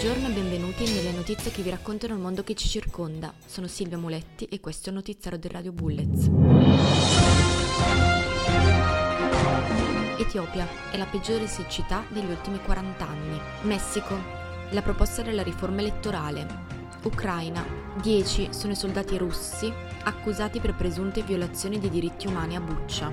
Buongiorno e benvenuti nelle notizie che vi raccontano il mondo che ci circonda. Sono Silvia Muletti e questo è il notiziario del Radio Bullets. Etiopia è la peggiore siccità degli ultimi 40 anni. Messico, la proposta della riforma elettorale. Ucraina, 10 sono i soldati russi accusati per presunte violazioni dei diritti umani a Buccia.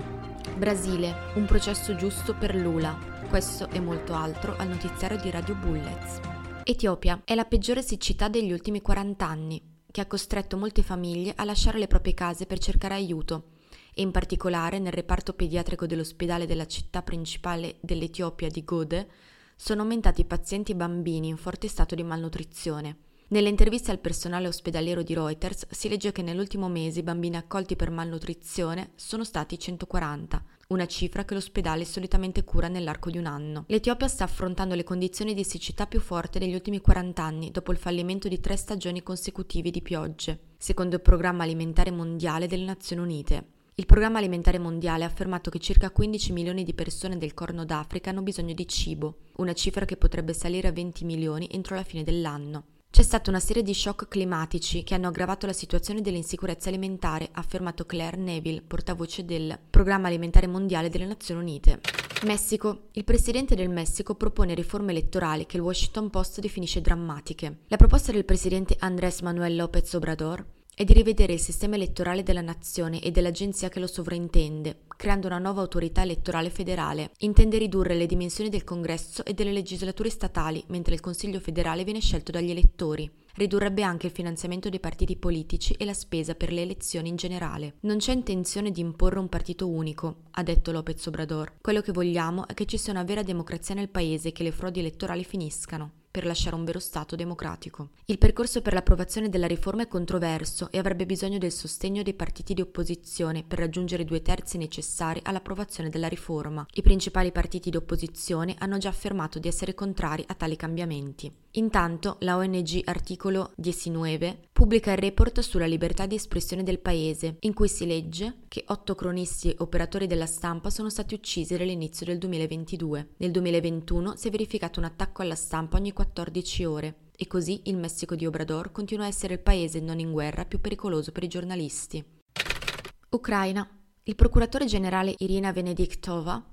Brasile, un processo giusto per Lula. Questo e molto altro al notiziario di Radio Bullets. Etiopia è la peggiore siccità degli ultimi 40 anni, che ha costretto molte famiglie a lasciare le proprie case per cercare aiuto e in particolare nel reparto pediatrico dell'ospedale della città principale dell'Etiopia di Gode sono aumentati i pazienti bambini in forte stato di malnutrizione. Nelle interviste al personale ospedaliero di Reuters si legge che nell'ultimo mese i bambini accolti per malnutrizione sono stati 140, una cifra che l'ospedale solitamente cura nell'arco di un anno. L'Etiopia sta affrontando le condizioni di siccità più forti degli ultimi 40 anni dopo il fallimento di tre stagioni consecutive di piogge, secondo il Programma Alimentare Mondiale delle Nazioni Unite. Il Programma Alimentare Mondiale ha affermato che circa 15 milioni di persone del Corno d'Africa hanno bisogno di cibo, una cifra che potrebbe salire a 20 milioni entro la fine dell'anno. C'è stata una serie di shock climatici che hanno aggravato la situazione dell'insicurezza alimentare, ha affermato Claire Neville, portavoce del Programma Alimentare Mondiale delle Nazioni Unite. Messico. Il presidente del Messico propone riforme elettorali che il Washington Post definisce drammatiche. La proposta del presidente Andrés Manuel López Obrador è di rivedere il sistema elettorale della nazione e dell'agenzia che lo sovraintende, creando una nuova autorità elettorale federale. Intende ridurre le dimensioni del congresso e delle legislature statali, mentre il Consiglio federale viene scelto dagli elettori. Ridurrebbe anche il finanziamento dei partiti politici e la spesa per le elezioni in generale. Non c'è intenzione di imporre un partito unico, ha detto Lopez Obrador. Quello che vogliamo è che ci sia una vera democrazia nel paese e che le frodi elettorali finiscano per lasciare un vero Stato democratico. Il percorso per l'approvazione della riforma è controverso e avrebbe bisogno del sostegno dei partiti di opposizione per raggiungere i due terzi necessari all'approvazione della riforma. I principali partiti di opposizione hanno già affermato di essere contrari a tali cambiamenti. Intanto la ONG Articolo 19 pubblica il report sulla libertà di espressione del paese, in cui si legge che otto cronisti e operatori della stampa sono stati uccisi dall'inizio del 2022. Nel 2021 si è verificato un attacco alla stampa ogni 14 ore e così il Messico di Obrador continua a essere il paese non in guerra più pericoloso per i giornalisti. Ucraina. Il procuratore generale Irina Venediktova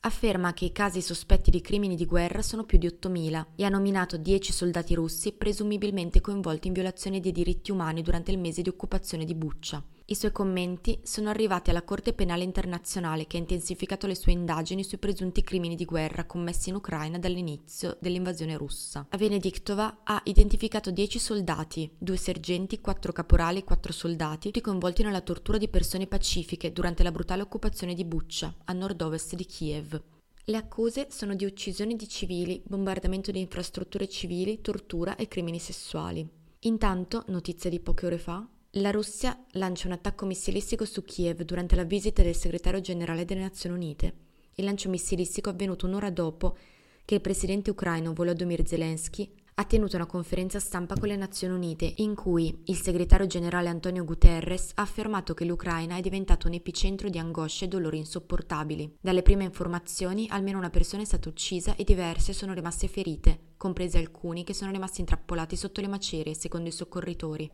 afferma che i casi sospetti di crimini di guerra sono più di 8.000 e ha nominato 10 soldati russi presumibilmente coinvolti in violazione dei diritti umani durante il mese di occupazione di Buccia. I suoi commenti sono arrivati alla Corte Penale Internazionale che ha intensificato le sue indagini sui presunti crimini di guerra commessi in Ucraina dall'inizio dell'invasione russa. A Venediktova ha identificato 10 soldati, due sergenti, quattro caporali e quattro soldati, tutti coinvolti nella tortura di persone pacifiche durante la brutale occupazione di Buccia, a nord-ovest di Kiev. Le accuse sono di uccisioni di civili, bombardamento di infrastrutture civili, tortura e crimini sessuali. Intanto, notizia di poche ore fa, la Russia lancia un attacco missilistico su Kiev durante la visita del segretario generale delle Nazioni Unite. Il lancio missilistico è avvenuto un'ora dopo che il presidente ucraino Volodymyr Zelensky ha tenuto una conferenza stampa con le Nazioni Unite in cui il segretario generale Antonio Guterres ha affermato che l'Ucraina è diventato un epicentro di angosce e dolori insopportabili. Dalle prime informazioni almeno una persona è stata uccisa e diverse sono rimaste ferite, comprese alcuni che sono rimasti intrappolati sotto le macerie, secondo i soccorritori.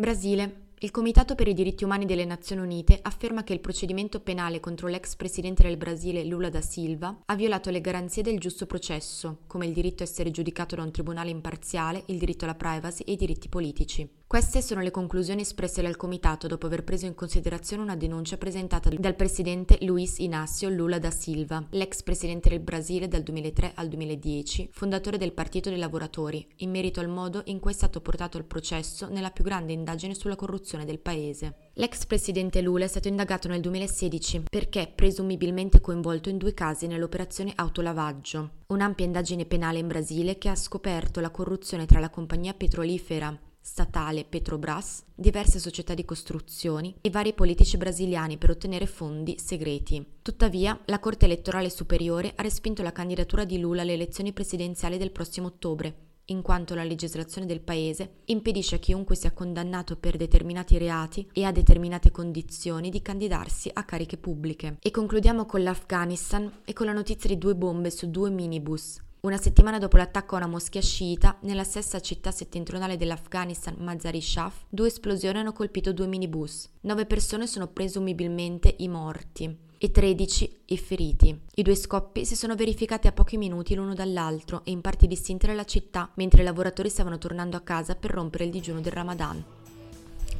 Brasile. Il Comitato per i diritti umani delle Nazioni Unite afferma che il procedimento penale contro l'ex presidente del Brasile Lula da Silva ha violato le garanzie del giusto processo, come il diritto a essere giudicato da un tribunale imparziale, il diritto alla privacy e i diritti politici. Queste sono le conclusioni espresse dal comitato dopo aver preso in considerazione una denuncia presentata dal presidente Luiz Inácio Lula da Silva, l'ex presidente del Brasile dal 2003 al 2010, fondatore del Partito dei Lavoratori, in merito al modo in cui è stato portato al processo nella più grande indagine sulla corruzione del paese. L'ex presidente Lula è stato indagato nel 2016 perché presumibilmente coinvolto in due casi nell'operazione autolavaggio, un'ampia indagine penale in Brasile che ha scoperto la corruzione tra la compagnia petrolifera statale Petrobras, diverse società di costruzioni e vari politici brasiliani per ottenere fondi segreti. Tuttavia, la Corte elettorale superiore ha respinto la candidatura di Lula alle elezioni presidenziali del prossimo ottobre, in quanto la legislazione del paese impedisce a chiunque sia condannato per determinati reati e a determinate condizioni di candidarsi a cariche pubbliche. E concludiamo con l'Afghanistan e con la notizia di due bombe su due minibus una settimana dopo l'attacco a una moschea sciita, nella stessa città settentrionale dell'Afghanistan, Mazar-i-Shaf, due esplosioni hanno colpito due minibus. Nove persone sono presumibilmente i morti e 13 i feriti. I due scoppi si sono verificati a pochi minuti l'uno dall'altro e in parti distinte dalla città, mentre i lavoratori stavano tornando a casa per rompere il digiuno del Ramadan.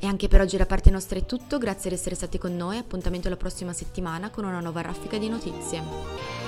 E anche per oggi da parte nostra è tutto, grazie di essere stati con noi, appuntamento alla prossima settimana con una nuova raffica di notizie.